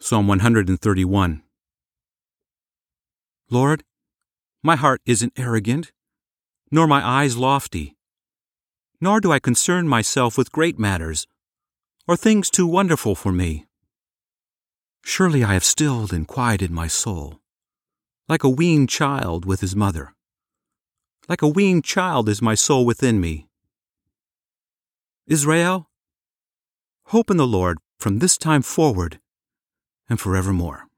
Psalm 131. Lord, my heart isn't arrogant, nor my eyes lofty, nor do I concern myself with great matters, or things too wonderful for me. Surely I have stilled and quieted my soul, like a weaned child with his mother. Like a weaned child is my soul within me. Israel, hope in the Lord from this time forward and forevermore.